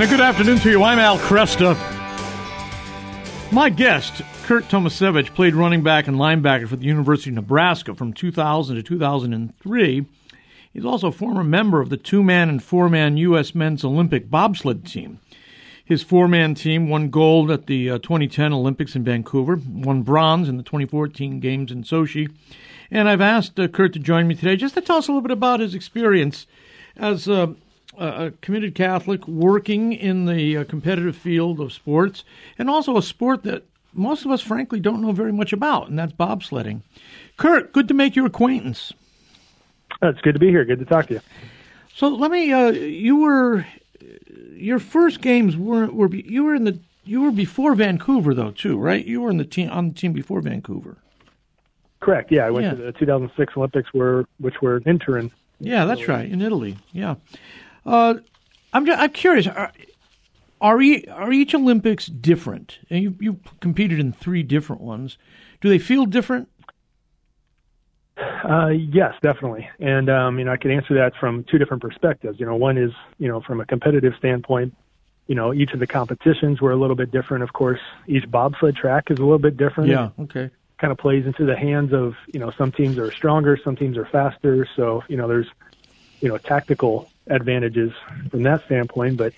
And a good afternoon to you. I'm Al Kresta. My guest, Curt Tomasevicz, played running back and linebacker for the University of Nebraska from 2000 to 2003. He's also a former member of the two man and four man U.S. men's Olympic bobsled team. His four man team won gold at the uh, 2010 Olympics in Vancouver, won bronze in the 2014 Games in Sochi. And I've asked uh, Curt to join me today just to tell us a little bit about his experience as uh, a committed Catholic working in the uh, competitive field of sports and also a sport that most of us, frankly, don't know very much about, and that's bobsledding. Curt, good to make your acquaintance. It's good to be here. Good to talk to you. So let me. Uh, you were your first games were were you were in the you were before Vancouver though too, right? You were in the team on the team before Vancouver. Correct. Yeah, I went yeah. to the 2006 Olympics, where which were in Turin. Yeah, that's right, in Italy. Yeah, uh, I'm just, I'm curious. Are, are, e- are each Olympics different? And you you competed in three different ones. Do they feel different? Uh, yes, definitely. And um, you know, I could answer that from two different perspectives. You know, one is you know from a competitive standpoint. You know, each of the competitions were a little bit different. Of course, each bobsled track is a little bit different. Yeah. Okay. Kind of plays into the hands of you know some teams are stronger, some teams are faster. So you know, there's you know tactical advantages from that standpoint. But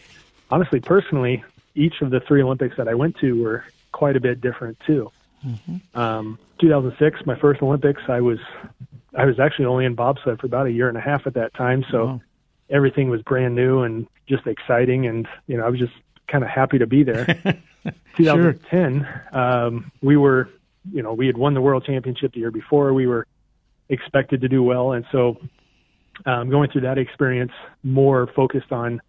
honestly, personally, each of the three Olympics that I went to were quite a bit different too. Mm-hmm. Um, 2006, my first Olympics, I was I was actually only in bobsled for about a year and a half at that time, so wow. everything was brand new and just exciting, and you know I was just kind of happy to be there. 2010, sure. um, we were, you know, we had won the world championship the year before. We were expected to do well, and so um, going through that experience more focused on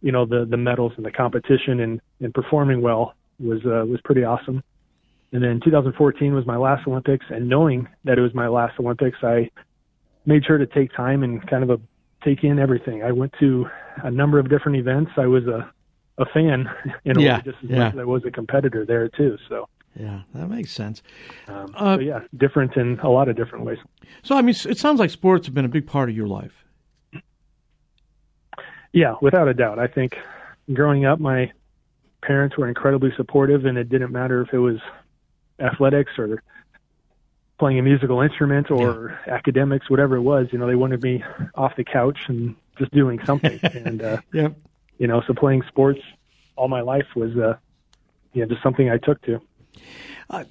you know the the medals and the competition and and performing well was uh, was pretty awesome. And then 2014 was my last Olympics, and knowing that it was my last Olympics, I made sure to take time and kind of a, take in everything. I went to a number of different events. I was a a fan in a yeah, way just as yeah. much as I was a competitor there too. So yeah, that makes sense. Um, uh, so yeah, different in a lot of different ways. So I mean, it sounds like sports have been a big part of your life. Yeah, without a doubt. I think growing up, my parents were incredibly supportive, and it didn't matter if it was athletics or playing a musical instrument or yeah. academics, whatever it was. You know, they wanted me off the couch and just doing something. and uh, yeah, you know, so playing sports all my life was, uh, you know, just something I took to. Uh,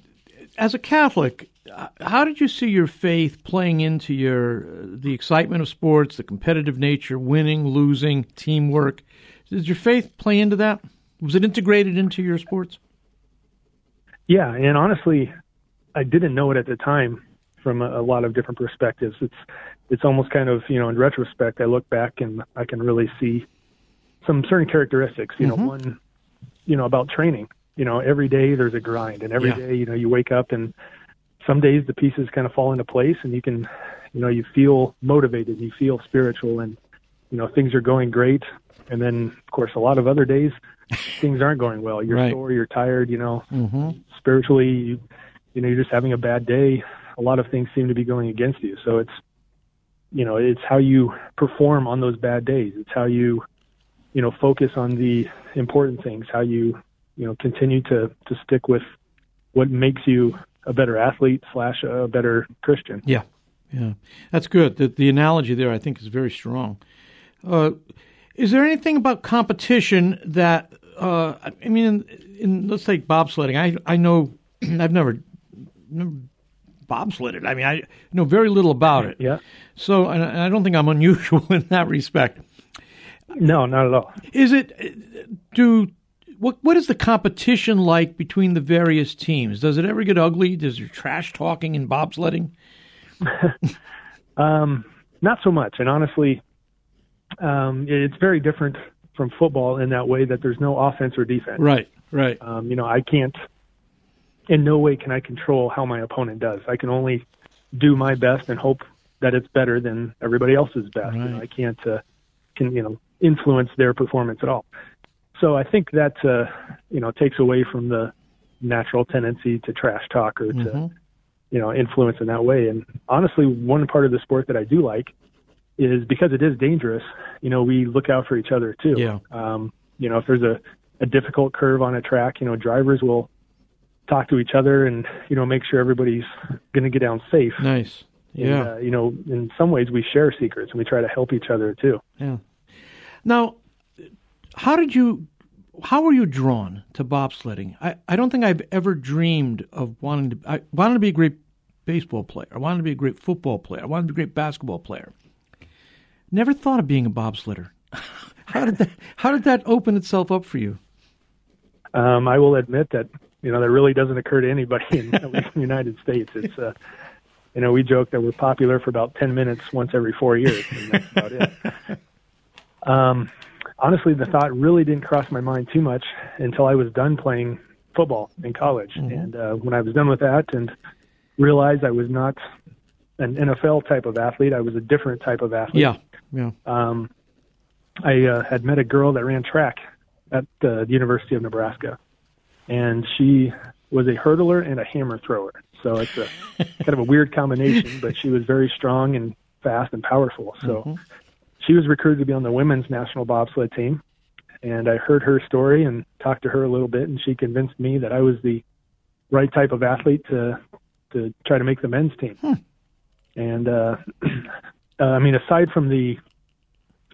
as a Catholic, uh, how did you see your faith playing into your uh, the excitement of sports, the competitive nature, winning, losing, teamwork? Did your faith play into that? Was it integrated into your sports? Yeah, and honestly, I didn't know it at the time from a, a lot of different perspectives. It's it's almost kind of you know in retrospect, I look back and I can really see some certain characteristics. You mm-hmm. know, one you know about training you know every day there's a grind and every yeah. day you know you wake up and some days the pieces kind of fall into place and you can you know you feel motivated you feel spiritual and you know things are going great and then of course a lot of other days things aren't going well you're right. sore you're tired you know mm-hmm. spiritually you you know you're just having a bad day a lot of things seem to be going against you so it's you know it's how you perform on those bad days it's how you you know focus on the important things how you you know continue to to stick with what makes you a better athlete slash a better Christian. Yeah, yeah, that's good. The, the analogy there, I think, is very strong. Uh, is there anything about competition that uh, I mean, in, in, let's take bobsledding. I I know I've never, never bobsledded. I mean, I know very little about it. Yeah. So, and I don't think I'm unusual in that respect. No, not at all. Is it do what what is the competition like between the various teams? Does it ever get ugly? Does there trash talking and bobsledding? um, not so much, and honestly, um, it's very different from football in that way that there's no offense or defense. Right, right. Um, you know, I can't. In no way can I control how my opponent does. I can only do my best and hope that it's better than everybody else's best. Right. You know, I can't, uh, can you know, influence their performance at all so I think that uh, you know takes away from the natural tendency to trash talk or to mm-hmm. you know influence in that way. And honestly, one part of the sport that I do like is because it is dangerous. You know, we look out for each other too. Yeah. Um, you know, if there's a, a difficult curve on a track, you know, drivers will talk to each other and you know make sure everybody's going to get down safe. Nice. Yeah. And, uh, you know, in some ways we share secrets and we try to help each other too. Yeah. Now, how did you? How were you drawn to bobsledding? I, I don't think I've ever dreamed of wanting to. I wanted to be a great baseball player. I wanted to be a great football player. I wanted to be a great basketball player. Never thought of being a bobsledder. how did that How did that open itself up for you? Um, I will admit that you know that really doesn't occur to anybody in at least in the United States. It's uh, you know we joke that we're popular for about ten minutes once every four years, and that's about it. Um, honestly, the thought really didn't cross my mind too much until I was done playing football in college, mm-hmm. and uh, when I was done with that and realized I was not an NFL type of athlete, I was a different type of athlete. Yeah, yeah. Um, I uh, had met a girl that ran track at uh, the University of Nebraska, and she was a hurdler and a hammer thrower. So it's a kind of a weird combination, but she was very strong and fast and powerful. So mm-hmm. She was recruited to be on the women's national bobsled team. And I heard her story and talked to her a little bit, and she convinced me that I was the right type of athlete to to try to make the men's team. Hmm. And uh, uh, I mean, aside from the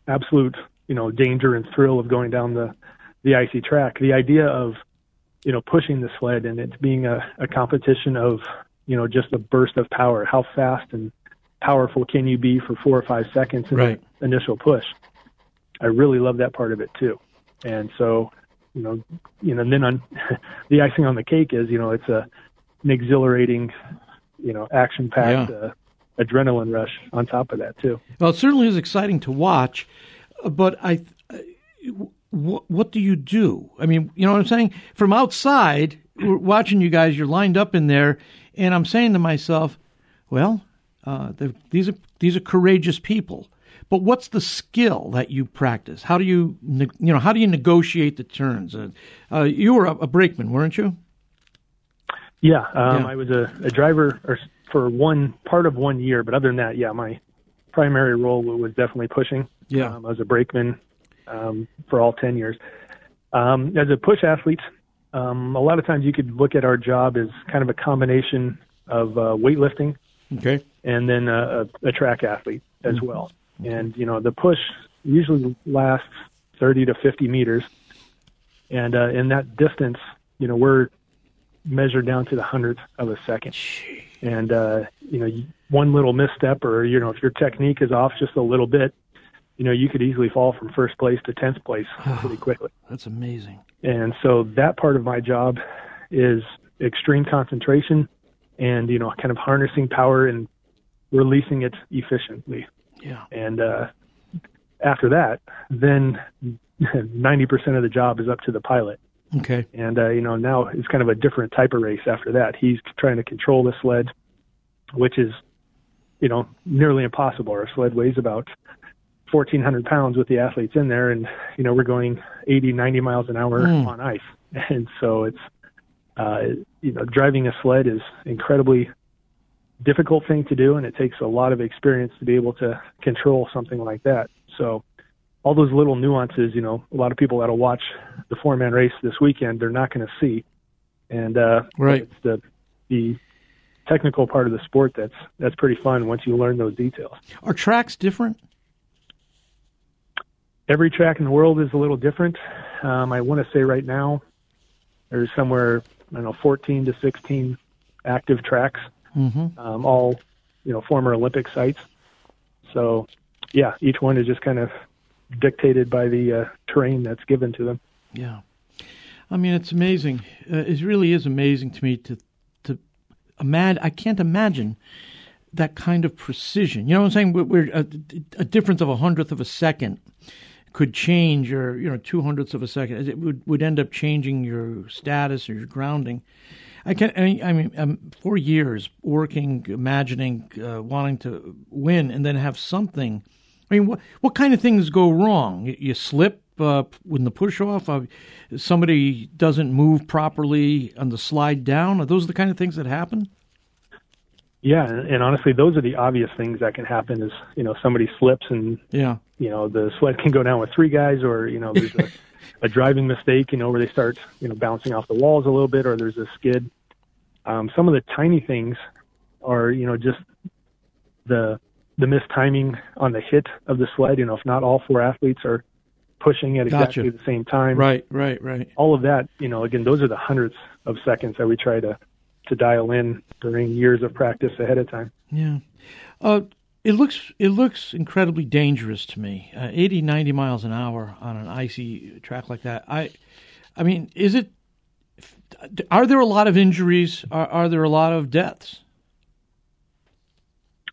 absolute you know danger and thrill of going down the the icy track, the idea of you know, pushing the sled and it's being a, a competition of, you know, just a burst of power. How fast and powerful can you be for four or five seconds in right. Initial push? I really love that part of it too. And so, you know, you know, and then on the icing on the cake is, you know, it's a an exhilarating, you know, action packed yeah. uh, adrenaline rush on top of that too. Well, it certainly is exciting to watch, but I, what, what do you do? I mean, you know what I'm saying? From outside, we're watching you guys, you're lined up in there, and I'm saying to myself, well, uh, these are these are courageous people. But what's the skill that you practice? How do you, you know, how do you negotiate the turns? Uh, uh, you were a, a, brakeman, weren't you? Yeah, um, yeah. I was a, a driver or for one part of one year, but other than that, yeah, my primary role was definitely pushing. Yeah, um, I was a brakeman um, for all 10 years. Um, as a push athlete, um, a lot of times you could look at our job as kind of a combination of uh, weightlifting okay. and then a, a track athlete as mm-hmm. well. And, you know, the push usually lasts 30 to 50 meters. And uh, in that distance, you know, we're measured down to the hundredth of a second. And, uh, you know, one little misstep or, you know, if your technique is off just a little bit, you know, you could easily fall from first place to 10th place pretty quickly. That's amazing. And so that part of my job is extreme concentration and, you know, kind of harnessing power and releasing it efficiently. Yeah. And uh, after that, then 90% of the job is up to the pilot. Okay. And, uh, you know, now it's kind of a different type of race after that. He's trying to control the sled, which is, you know, nearly impossible. Our sled weighs about 1400 pounds with the athletes in there and you know we're going 80 90 miles an hour mm. on ice and so it's uh you know driving a sled is incredibly difficult thing to do and it takes a lot of experience to be able to control something like that. So all those little nuances you know a lot of people that'll watch the four man race this weekend they're not going to see. And uh right. it's the the technical part of the sport that's that's pretty fun once you learn those details. Are tracks different? Every track in the world is a little different. Um, I want to say right now there's somewhere I don't know 14 to 16 active tracks, mm-hmm. um, all you know former Olympic sites. So yeah, each one is just kind of dictated by the uh, terrain that's given to them. Yeah, I mean it's amazing. Uh, it really is amazing to me to to imagine. I can't imagine that kind of precision. You know what I'm saying? We're, we're a, a difference of a hundredth of a second could change your you know two hundredths of a second. It would would end up changing your status or your grounding. I can I mean um, for years working, imagining, uh, wanting to win, and then have something. I mean, what what kind of things go wrong? You, you slip uh, when the push off. Uh, somebody doesn't move properly on the slide down. Are those the kind of things that happen? Yeah, and honestly, those are the obvious things that can happen. Is you know somebody slips and yeah, you know the sled can go down with three guys, or you know there's a, a driving mistake, you know, where they start, you know, bouncing off the walls a little bit, or there's a skid. Um, some of the tiny things are, you know, just the the mistiming on the hit of the sled. You know, if not all four athletes are pushing at exactly Gotcha. the same time, Right, right, right. all of that, you know, again, those are the hundreds of seconds that we try to to dial in during years of practice ahead of time. Yeah. Uh, it looks it looks incredibly dangerous to me. Uh, 80, 90 miles an hour on an icy track like that. I, I mean, is it? Are there a lot of injuries? Are, are there a lot of deaths?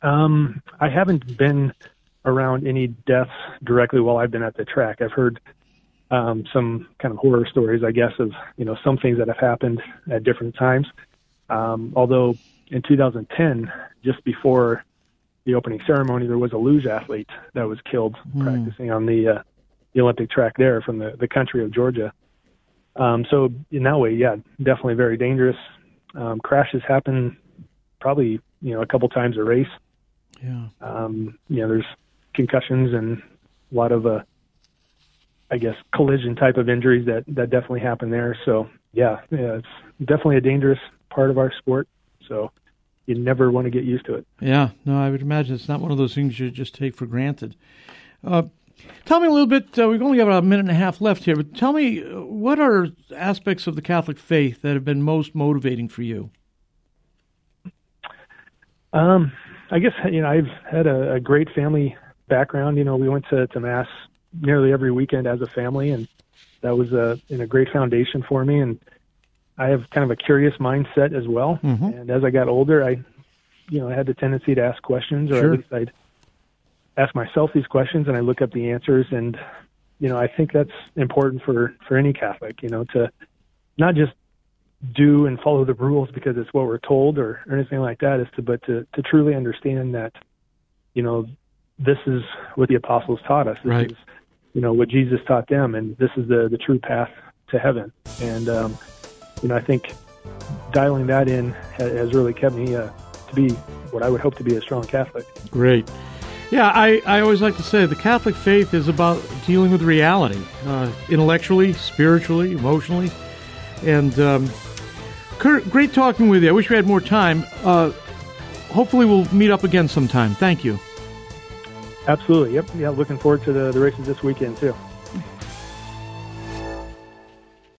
Um, I haven't been around any deaths directly while I've been at the track. I've heard um, some kind of horror stories, I guess, of you know some things that have happened at different times. Um, although in 2010, just before the opening ceremony, there was a luge athlete that was killed practicing on the uh, the Olympic track there from the the country of Georgia. Um, so in that way, yeah, definitely very dangerous. Um, crashes happen probably you know a couple times a race. Yeah. Um, you know, there's concussions and a lot of uh, I guess collision type of injuries that that definitely happen there. So yeah, yeah, it's definitely a dangerous part of our sport. So you never want to get used to it. Yeah, no, I would imagine it's not one of those things you just take for granted. Uh, tell me a little bit. Uh, we've only got about a minute and a half left here, but tell me uh, what are aspects of the Catholic faith that have been most motivating for you? Um, I guess you know I've had a, a great family background. You know, we went to, to mass nearly every weekend as a family, and that was a in a great foundation for me. And I have kind of a curious mindset as well. Mhm. And as I got older, I, you know, I had the tendency to ask questions, or Sure. at least I'd ask myself these questions, and I look up the answers. And you know, I think that's important for for any Catholic. You know, to not just do and follow the rules because it's what we're told or, or anything like that is to but to, to truly understand that you know this is what the apostles taught us this Right. is you know what jesus taught them and this is the the true path to heaven and um you know i think dialing that in has really kept me uh, to be what i would hope to be a strong catholic Great. Yeah, I, I always like to say the Catholic faith is about dealing with reality, uh, intellectually, spiritually, emotionally. And um, Curt, great talking with you. I wish we had more time. Uh, hopefully, we'll meet up again sometime. Thank you. absolutely yep yeah looking forward to the, the races this weekend too